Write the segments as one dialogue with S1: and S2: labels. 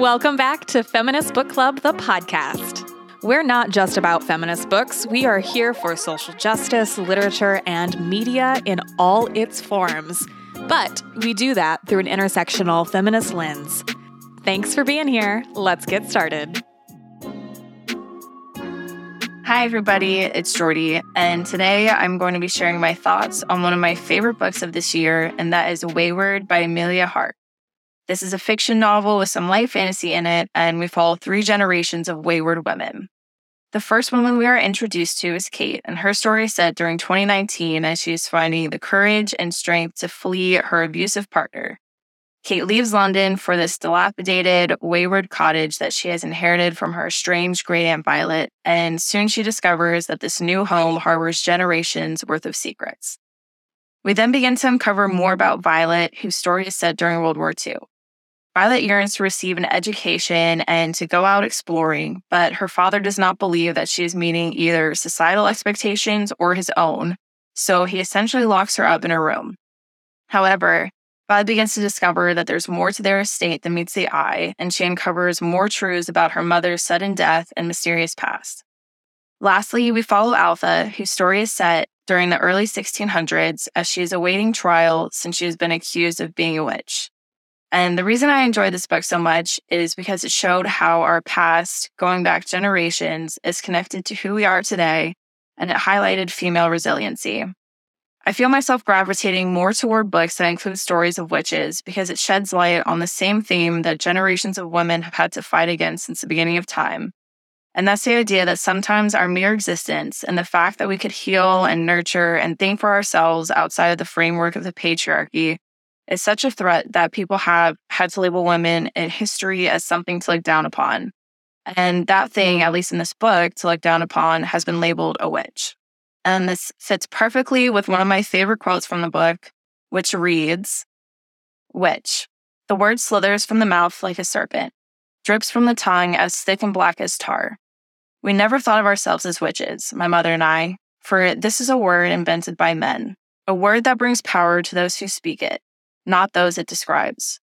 S1: Welcome back to Feminist Book Club, the podcast. We're not just about feminist books, we are here for social justice, literature, and media in all its forms. But we do that through an intersectional feminist lens. Thanks for being here. Let's get started.
S2: Hi, everybody. It's Jordy, and today I'm going to be sharing my thoughts on one of my favorite books of this year, and that is Weyward by Emilia Hart. This is a fiction novel with some light fantasy in it, and we follow three generations of Weyward women. The first woman we are introduced to is Kate, and her story is set during 2019 as she is finding the courage and strength to flee her abusive partner. Kate leaves London for this dilapidated, Weyward cottage that she has inherited from her estranged great aunt Violet, and soon she discovers that this new home harbors generations worth of secrets. We then begin to uncover more about Violet, whose story is set during World War II. Violet yearns to receive an education and to go out exploring, but her father does not believe that she is meeting either societal expectations or his own, so he essentially locks her up in a room. However, Violet begins to discover that there's more to their estate than meets the eye, and she uncovers more truths about her mother's sudden death and mysterious past. Lastly, we follow Altha, whose story is set during the early 1600s as she is awaiting trial since she has been accused of being a witch. And the reason I enjoyed this book so much is because it showed how our past, going back generations, is connected to who we are today, and it highlighted female resiliency. I feel myself gravitating more toward books that include stories of witches because it sheds light on the same theme that generations of women have had to fight against since the beginning of time. And that's the idea that sometimes our mere existence and the fact that we could heal and nurture and think for ourselves outside of the framework of the patriarchy is such a threat that people have had to label women in history as something to look down upon. And that thing, at least in this book, to look down upon has been labeled a witch. And this fits perfectly with one of my favorite quotes from the book, which reads Witch, the word slithers from the mouth like a serpent, drips from the tongue as thick and black as tar. We never thought of ourselves as witches, my mother and I, for this is a word invented by men, a word that brings power to those who speak it, not those it describes.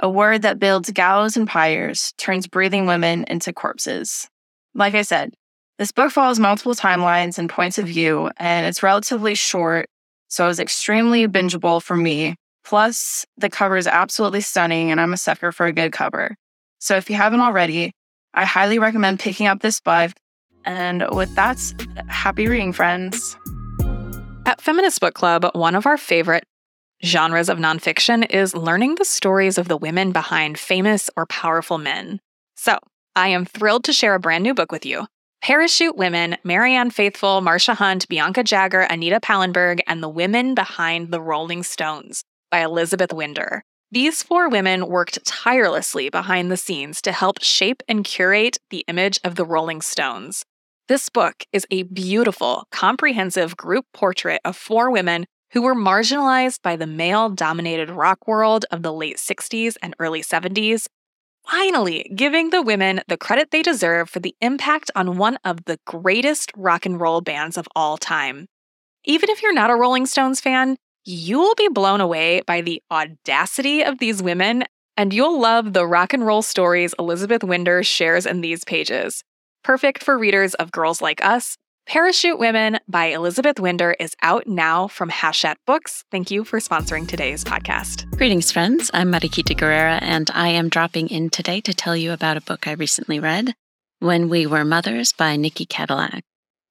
S2: A word that builds gallows and pyres, turns breathing women into corpses. Like I said, this book follows multiple timelines and points of view, and it's relatively short, so it was extremely bingeable for me. Plus, the cover is absolutely stunning, and I'm a sucker for a good cover. So if you haven't already, I highly recommend picking up this book. And with that, happy reading, friends.
S1: At Feminist Book Club, one of our favorite genres of nonfiction is learning the stories of the women behind famous or powerful men. So, I am thrilled to share a brand new book with you. Parachute Women, Marianne Faithfull, Marsha Hunt, Bianca Jagger, Anita Pallenberg, and the Women Behind the Rolling Stones by Elizabeth Winder. These four women worked tirelessly behind the scenes to help shape and curate the image of the Rolling Stones. This book is a beautiful, comprehensive group portrait of four women who were marginalized by the male dominated rock world of the late 60s and early 70s, finally giving the women the credit they deserve for the impact on one of the greatest rock and roll bands of all time. Even if you're not a Rolling Stones fan, you will be blown away by the audacity of these women, and you'll love the rock and roll stories Elizabeth Winder shares in these pages. Perfect for readers of Girls Like Us Parachute Women by Elizabeth Winder is out now from Hachette Books. Thank you for sponsoring today's podcast.
S3: Greetings, friends. I'm Mariquita Guerrera, and I am dropping in today to tell you about a book I recently read, When We Were Mothers by Nicci Kadilak.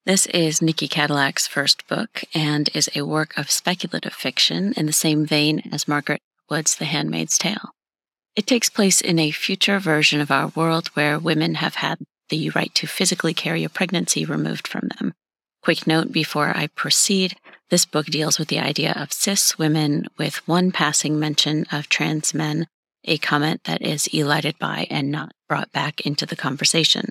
S3: This is Nicci Kadilak's first book and is a work of speculative fiction in the same vein as Margaret Atwood's The Handmaid's Tale. It takes place in a future version of our world where women have had the right to physically carry a pregnancy removed from them. Quick note before I proceed this book deals with the idea of cis women with one passing mention of trans men, a comment that is elided by and not brought back into the conversation.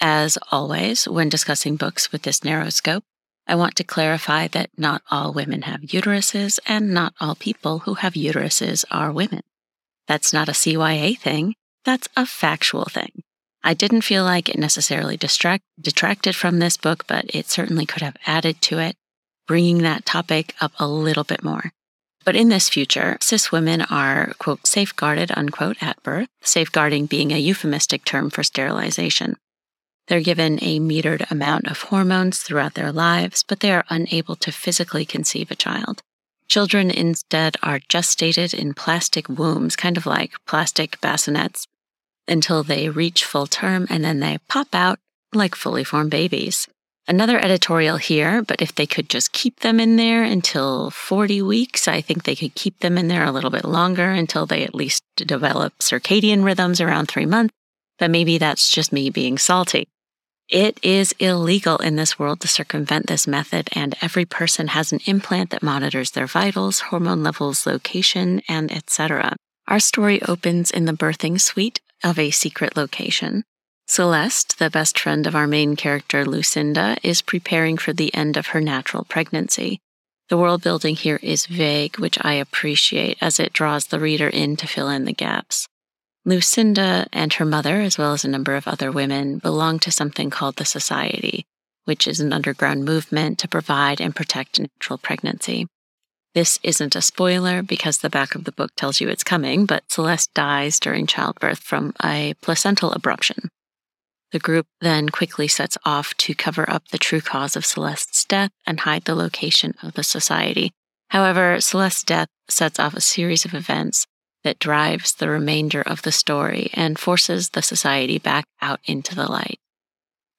S3: As always, when discussing books with this narrow scope, I want to clarify that not all women have uteruses and not all people who have uteruses are women. That's not a CYA thing, that's a factual thing. I didn't feel like it necessarily distract, detracted from this book, but it certainly could have added to it, bringing that topic up a little bit more. But in this future, cis women are, quote, safeguarded, unquote, at birth, safeguarding being a euphemistic term for sterilization. They're given a metered amount of hormones throughout their lives, but they are unable to physically conceive a child. Children instead are gestated in plastic wombs, kind of like plastic bassinets, until they reach full term and then they pop out like fully formed babies. Another editorial here, but if they could just keep them in there until 40 weeks, I think they could keep them in there a little bit longer until they at least develop circadian rhythms around three months. But maybe that's just me being salty. It is illegal in this world to circumvent this method, and every person has an implant that monitors their vitals, hormone levels, location, and etc. Our story opens in the birthing suite of a secret location. Celeste, the best friend of our main character, Lucinda, is preparing for the end of her natural pregnancy. The world building here is vague, which I appreciate as it draws the reader in to fill in the gaps. Lucinda and her mother, as well as a number of other women, belong to something called the Society, which is an underground movement to provide and protect natural pregnancy. This isn't a spoiler because the back of the book tells you it's coming, but Celeste dies during childbirth from a placental abruption. The group then quickly sets off to cover up the true cause of Celeste's death and hide the location of the society. However, Celeste's death sets off a series of events that drives the remainder of the story and forces the society back out into the light.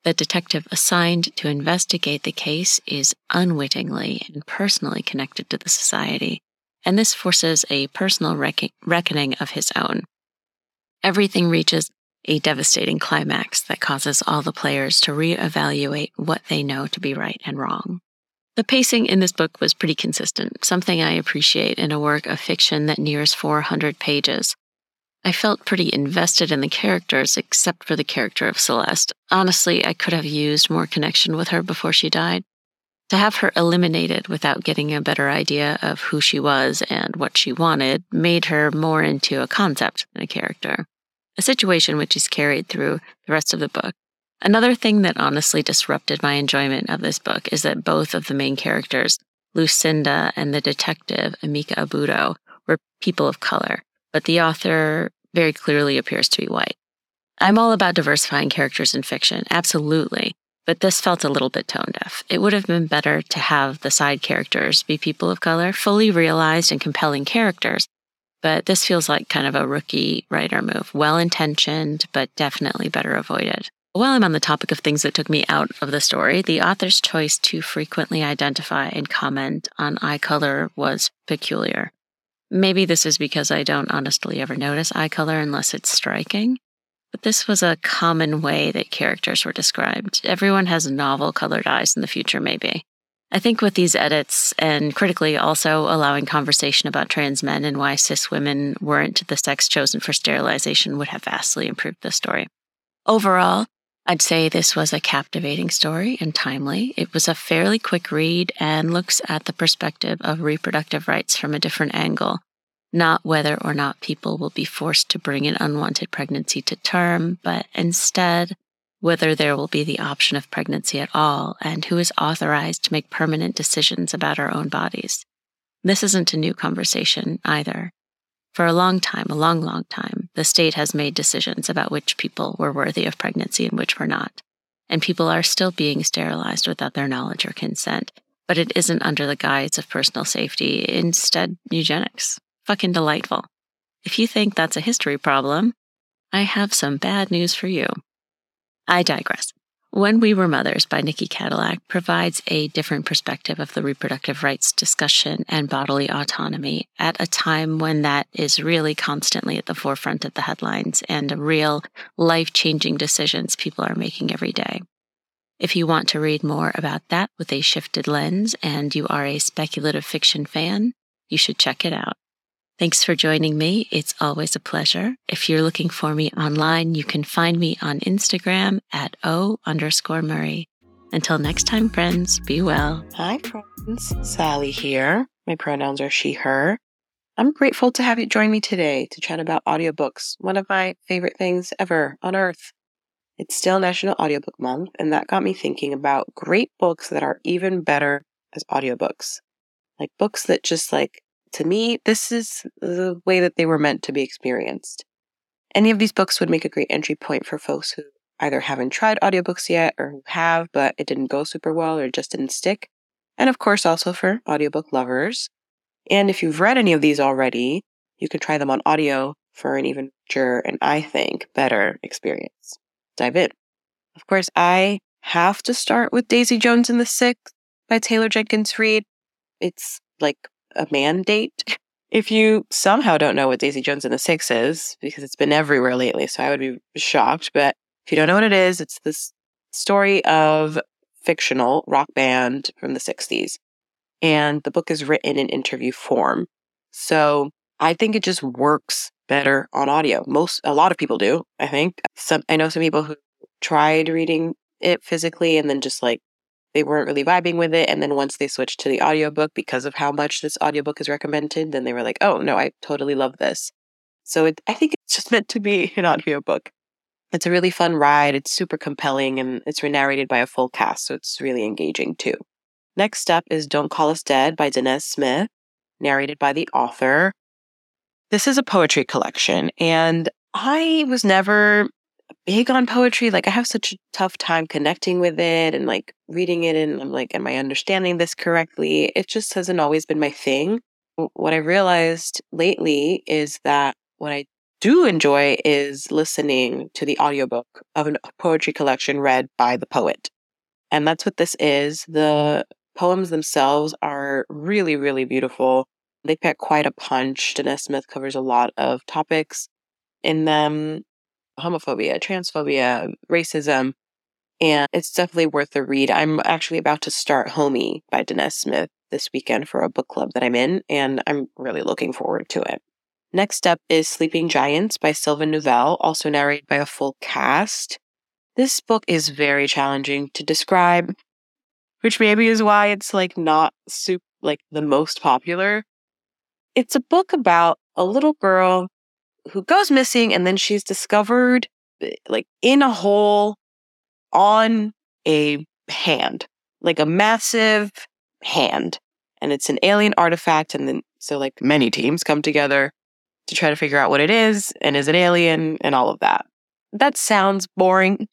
S3: The detective assigned to investigate the case is unwittingly and personally connected to the society, and this forces a personal reckon- reckoning of his own. Everything reaches a devastating climax that causes all the players to reevaluate what they know to be right and wrong. The pacing in this book was pretty consistent, something I appreciate in a work of fiction that nears 400 pages. I felt pretty invested in the characters, except for the character of Celeste. Honestly, I could have used more connection with her before she died. To have her eliminated without getting a better idea of who she was and what she wanted made her more into a concept than a character a situation which is carried through the rest of the book. Another thing that honestly disrupted my enjoyment of this book is that both of the main characters, Lucinda and the detective, Amika Abudo, were people of color, but the author very clearly appears to be white. I'm all about diversifying characters in fiction, absolutely, but this felt a little bit tone deaf. It would have been better to have the side characters be people of color, fully realized and compelling characters, but this feels like kind of a rookie writer move. Well intentioned, but definitely better avoided. While I'm on the topic of things that took me out of the story, the author's choice to frequently identify and comment on eye color was peculiar. Maybe this is because I don't honestly ever notice eye color unless it's striking, but this was a common way that characters were described. Everyone has novel colored eyes in the future, maybe. I think with these edits and critically also allowing conversation about trans men and why cis women weren't the sex chosen for sterilization would have vastly improved the story. Overall, I'd say this was a captivating story and timely. It was a fairly quick read and looks at the perspective of reproductive rights from a different angle, not whether or not people will be forced to bring an unwanted pregnancy to term, but instead whether there will be the option of pregnancy at all, and who is authorized to make permanent decisions about our own bodies. This isn't a new conversation either. For a long time, a long, long time, the state has made decisions about which people were worthy of pregnancy and which were not. And people are still being sterilized without their knowledge or consent. But it isn't under the guise of personal safety, instead, eugenics. Fucking delightful. If you think that's a history problem, I have some bad news for you. I digress. When We Were Mothers by Nicci Kadilak provides a different perspective of the reproductive rights discussion and bodily autonomy at a time when that is really constantly at the forefront of the headlines and real life changing decisions people are making every day. If you want to read more about that with a shifted lens and you are a speculative fiction fan, you should check it out. Thanks for joining me. It's always a pleasure. If you're looking for me online, you can find me on Instagram at O underscore Murray. Until next time, friends, be well.
S4: Hi, friends. Sally here. My pronouns are she, her. I'm grateful to have you join me today to chat about audiobooks, one of my favorite things ever on earth. It's still National Audiobook Month, and that got me thinking about great books that are even better as audiobooks. Like books that just like to me, this is the way that they were meant to be experienced. Any of these books would make a great entry point for folks who either haven't tried audiobooks yet or who have, but it didn't go super well or just didn't stick. And of course, also for audiobook lovers. And if you've read any of these already, you can try them on audio for an even richer and I think better experience. Dive in. Of course, I have to start with Daisy Jones and the Six by Taylor Jenkins Reid. It's like a mandate. If you somehow don't know what Daisy Jones and the Six is, because it's been everywhere lately, so I would be shocked. But if you don't know what it is, it's this story of fictional rock band from the 60s. And the book is written in interview form. So I think it just works better on audio. Most, a lot of people do, I think. Some, I know some people who tried reading it physically and then just like they weren't really vibing with it. And then once they switched to the audiobook because of how much this audiobook is recommended, then they were like, oh, no, I totally love this. So it, I think it's just meant to be an audiobook. It's a really fun ride. It's super compelling and it's narrated by a full cast. So it's really engaging too. Next up is Don't Call Us Dead by Danez Smith, narrated by the author. This is a poetry collection, and I was never big on poetry. Like, I have such a tough time connecting with it and like reading it, and I'm like, am I understanding this correctly? It just hasn't always been my thing. What I realized lately is that what I do enjoy is listening to the audiobook of a poetry collection read by the poet. And that's what this is. The poems themselves are really, really beautiful. They pack quite a punch. Danez Smith covers a lot of topics in them homophobia, transphobia, racism. And it's definitely worth a read. I'm actually about to start Homie by Danez Smith this weekend for a book club that I'm in, and I'm really looking forward to it. Next up is Sleeping Giants by Sylvain Neuvel, also narrated by a full cast. This book is very challenging to describe, which maybe is why it's like not super, like the most popular. It's a book about a little girl who goes missing and then she's discovered eh, like in a hole on a hand, like a massive hand. And it's an alien artifact. And then, so like many teams come together to try to figure out what it is and is it alien and all of that. That sounds boring,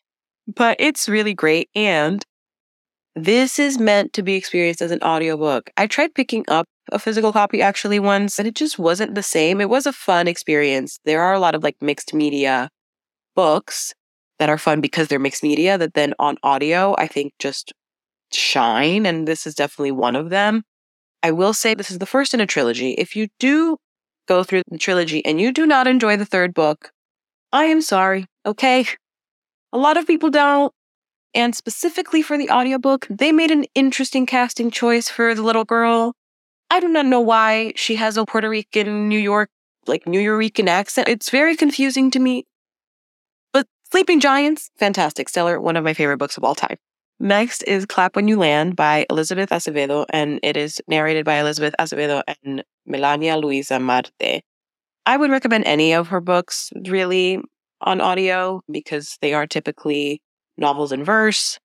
S4: but it's really great. And this is meant to be experienced as an audiobook. I tried picking up a physical copy actually once, and it just wasn't the same. It was a fun experience. There are a lot of like mixed media books that are fun because they're mixed media that then on audio, I think just shine. And this is definitely one of them. I will say this is the first in a trilogy. If you do go through the trilogy and you do not enjoy the third book, I am sorry. Okay. A lot of people don't. And specifically for the audiobook, they made an interesting casting choice for the little girl. I do not know why she has a Puerto Rican, New York, like Nuyorican accent. It's very confusing to me. But Sleeping Giants, fantastic, stellar, one of my favorite books of all time. Next is Clap When You Land by Elizabeth Acevedo, and it is narrated by Elizabeth Acevedo and Melania Luisa Marte. I would recommend any of her books, really, on audio because they are typically novels in verse.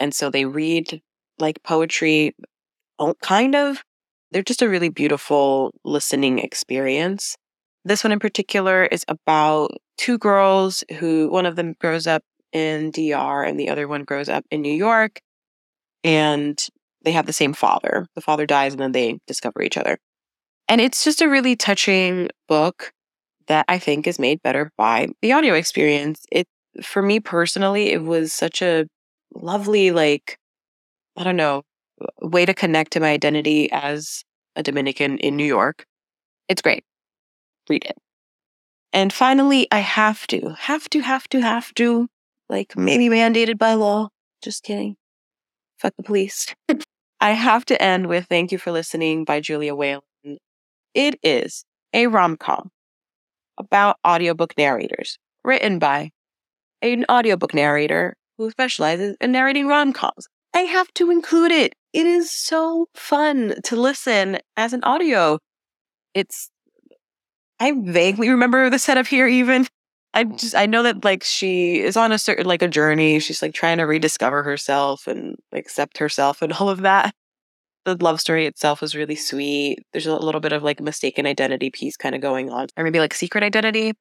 S4: And so they read like poetry, oh, kind of. They're just a really beautiful listening experience. This one in particular is about two girls who one of them grows up in DR and the other one grows up in New York. And they have the same father. The father dies and then they discover each other. And it's just a really touching book that I think is made better by the audio experience. It for me personally, it was such a lovely, like, I don't know, way to connect to my identity as a Dominican in New York. It's great. Read it. And finally, I have to, have to, have to, have to, like maybe mandated by law. Just kidding. Fuck the police. I have to end with Thank You for Listening by Julia Whelan. It is a rom com about audiobook narrators written by an audiobook narrator who specializes in narrating rom coms. I have to include it. It is so fun to listen as an audio. It's, I vaguely remember the setup here, even. I just, I know that like she is on a certain, like a journey. She's like trying to rediscover herself and accept herself and all of that. the love story itself was really sweet. There's a little bit of like mistaken identity piece kind of going on, or maybe like secret identity,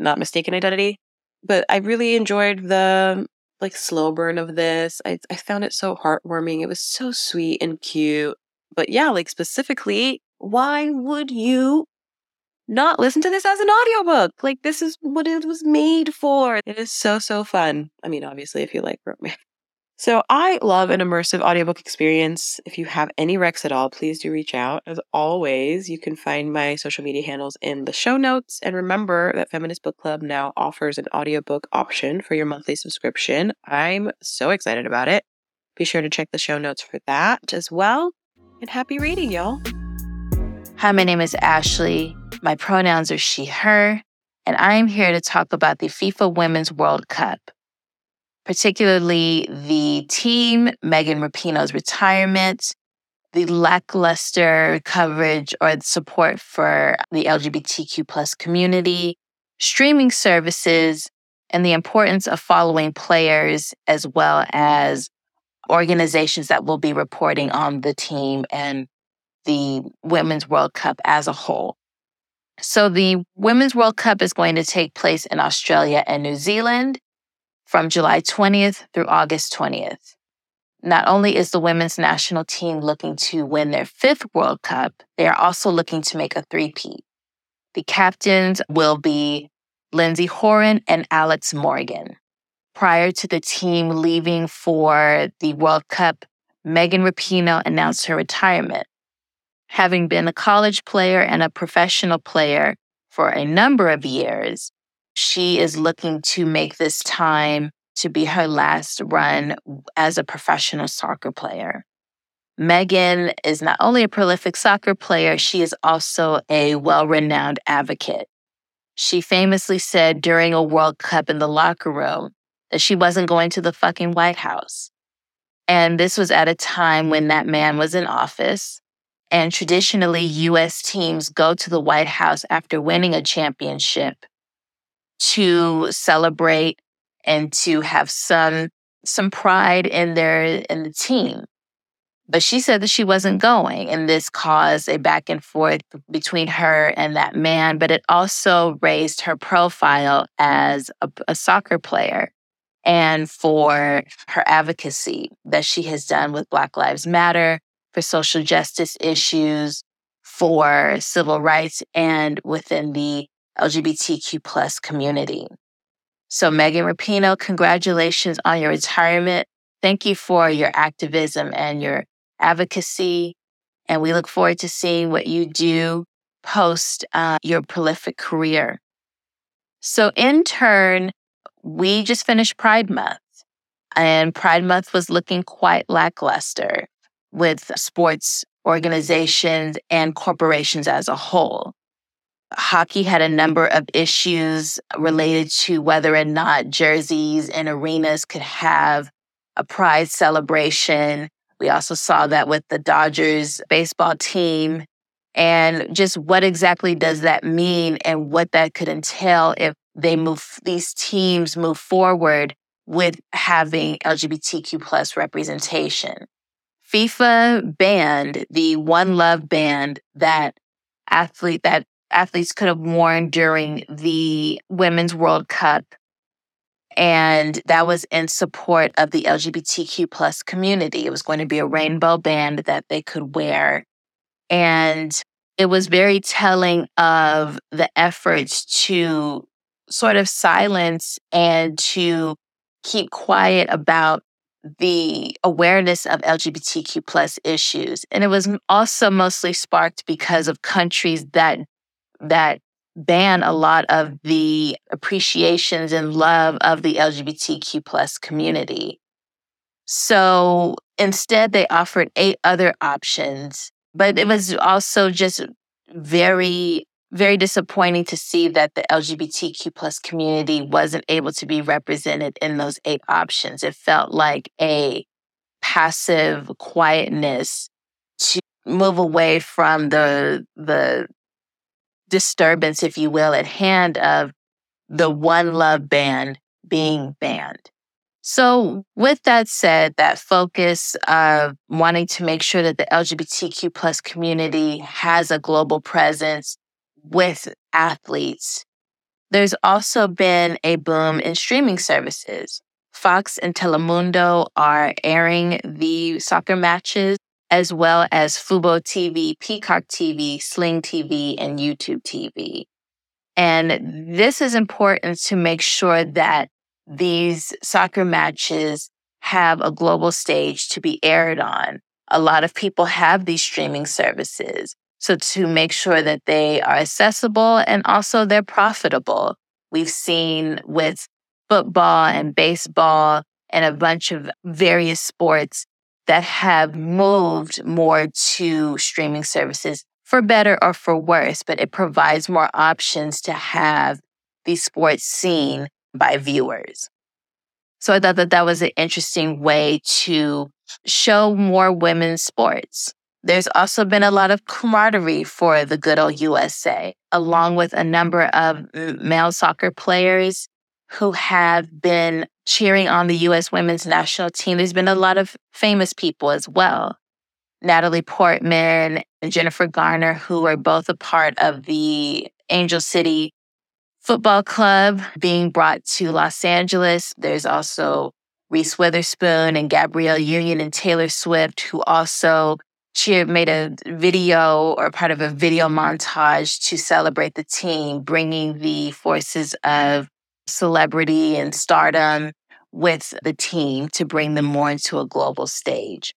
S4: not mistaken identity. But I really enjoyed the like slow burn of this. I, I found it so heartwarming. It was so sweet and cute. But yeah, like specifically, why would you not listen to this as an audiobook? Like this is what it was made for. It is so, so fun. I mean, obviously, if you like romance. So I love an immersive audiobook experience. If you have any recs at all, please do reach out. As always, you can find my social media handles in the show notes. And remember that Feminist Book Club now offers an audiobook option for your monthly subscription. I'm so excited about it. Be sure to check the show notes for that as well. And happy reading, y'all.
S5: Hi, my name is Ashley. My pronouns are she, her, and I am here to talk about the FIFA Women's World Cup particularly the team, Megan Rapinoe's retirement, the lackluster coverage or support for the LGBTQ plus community, streaming services, and the importance of following players as well as organizations that will be reporting on the team and the Women's World Cup as a whole. So, the Women's World Cup is going to take place in Australia and New Zealand from July 20th through August 20th. Not only is the women's national team looking to win their fifth World Cup, they are also looking to make a three-peat. The captains will be Lindsey Horan and Alex Morgan. Prior to the team leaving for the World Cup, Megan Rapinoe announced her retirement. Having been a college player and a professional player for a number of years, she is looking to make this time to be her last run as a professional soccer player. Megan is not only a prolific soccer player, she is also a well renowned advocate. She famously said during a World Cup in the locker room that she wasn't going to the fucking White House. And this was at a time when that man was in office. And traditionally, US teams go to the White House after winning a championship to celebrate and to have some some pride in their in the team. But she said that she wasn't going, and this caused a back and forth between her and that man. But it also raised her profile as a, a soccer player and for her advocacy that she has done with Black Lives Matter, for social justice issues, for civil rights, and within the LGBTQ plus community. So, Megan Rapinoe, congratulations on your retirement. Thank you for your activism and your advocacy. And we look forward to seeing what you do post uh, your prolific career. So, in turn, we just finished Pride Month, and Pride Month was looking quite lackluster with sports organizations and corporations as a whole hockey had a number of issues related to whether or not jerseys and arenas could have a pride celebration. We also saw that with the Dodgers baseball team. And just what exactly does that mean and what that could entail if they move, these teams move forward with having LGBTQ plus representation. FIFA banned the One Love band that athlete that athletes could have worn during the Women's World Cup. And that was in support of the LGBTQ plus community. It was going to be a rainbow band that they could wear. And it was very telling of the efforts to sort of silence and to keep quiet about the awareness of LGBTQ plus issues. And it was also mostly sparked because of countries that that ban a lot of the appreciations and love of the LGBTQ plus community. So instead, they offered eight other options, but it was also just very, very disappointing to see that the LGBTQ plus community wasn't able to be represented in those eight options. It felt like a passive quietness to move away from the the disturbance, if you will, at hand of the One Love band being banned. So, with that said, that focus of wanting to make sure that the LGBTQ plus community has a global presence with athletes, there's also been a boom in streaming services. Fox and Telemundo are airing the soccer matches, as well as Fubo TV, Peacock TV, Sling TV, and YouTube TV. And this is important to make sure that these soccer matches have a global stage to be aired on. A lot of people have these streaming services. So to make sure that they are accessible and also they're profitable. We've seen with football and baseball and a bunch of various sports that have moved more to streaming services for better or for worse, but it provides more options to have these sports seen by viewers. So I thought that that was an interesting way to show more women's sports. There's also been a lot of camaraderie for the good old USA, along with a number of male soccer players who have been cheering on the US women's national team. There's been a lot of famous people as well. Natalie Portman and Jennifer Garner, who are both a part of the Angel City Football Club being brought to Los Angeles. There's also Reese Witherspoon and Gabrielle Union and Taylor Swift, who also she made a video or part of a video montage to celebrate the team, bringing the forces of celebrity and stardom with the team to bring them more into a global stage.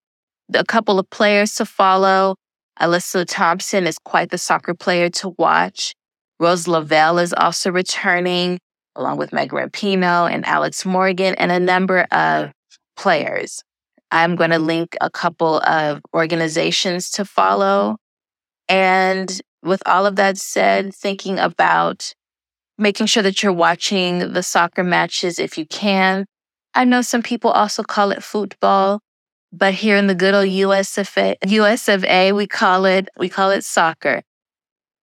S5: A couple of players to follow. Alyssa Thompson is quite the soccer player to watch. Rose Lavelle is also returning, along with Meg Rapinoe and Alex Morgan, and a number of players. I'm going to link a couple of organizations to follow. And with all of that said, thinking about making sure that you're watching the soccer matches if you can. I know some people also call it football, but here in the good old US of A, US of A, we call it we call it soccer.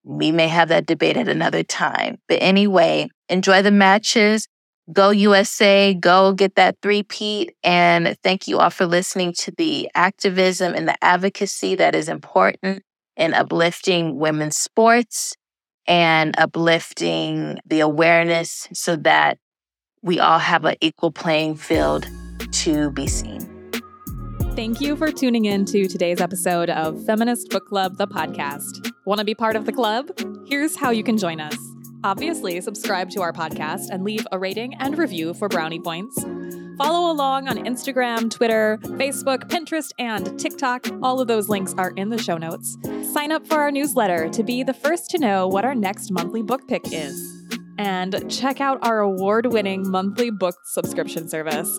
S5: We may have that debate at another time. But anyway, enjoy the matches. Go USA, go get that three-peat. And thank you all for listening to the activism and the advocacy that is important in uplifting women's sports and uplifting the awareness so that we all have an equal playing field to be seen.
S1: Thank you for tuning in to today's episode of Feminist Book Club, the podcast. Want to be part of the club? Here's how you can join us. Obviously, subscribe to our podcast and leave a rating and review for brownie points. Follow along on Instagram, Twitter, Facebook, Pinterest, and TikTok. All of those links are in the show notes. Sign up for our newsletter to be the first to know what our next monthly book pick is. And check out our award winning monthly book subscription service.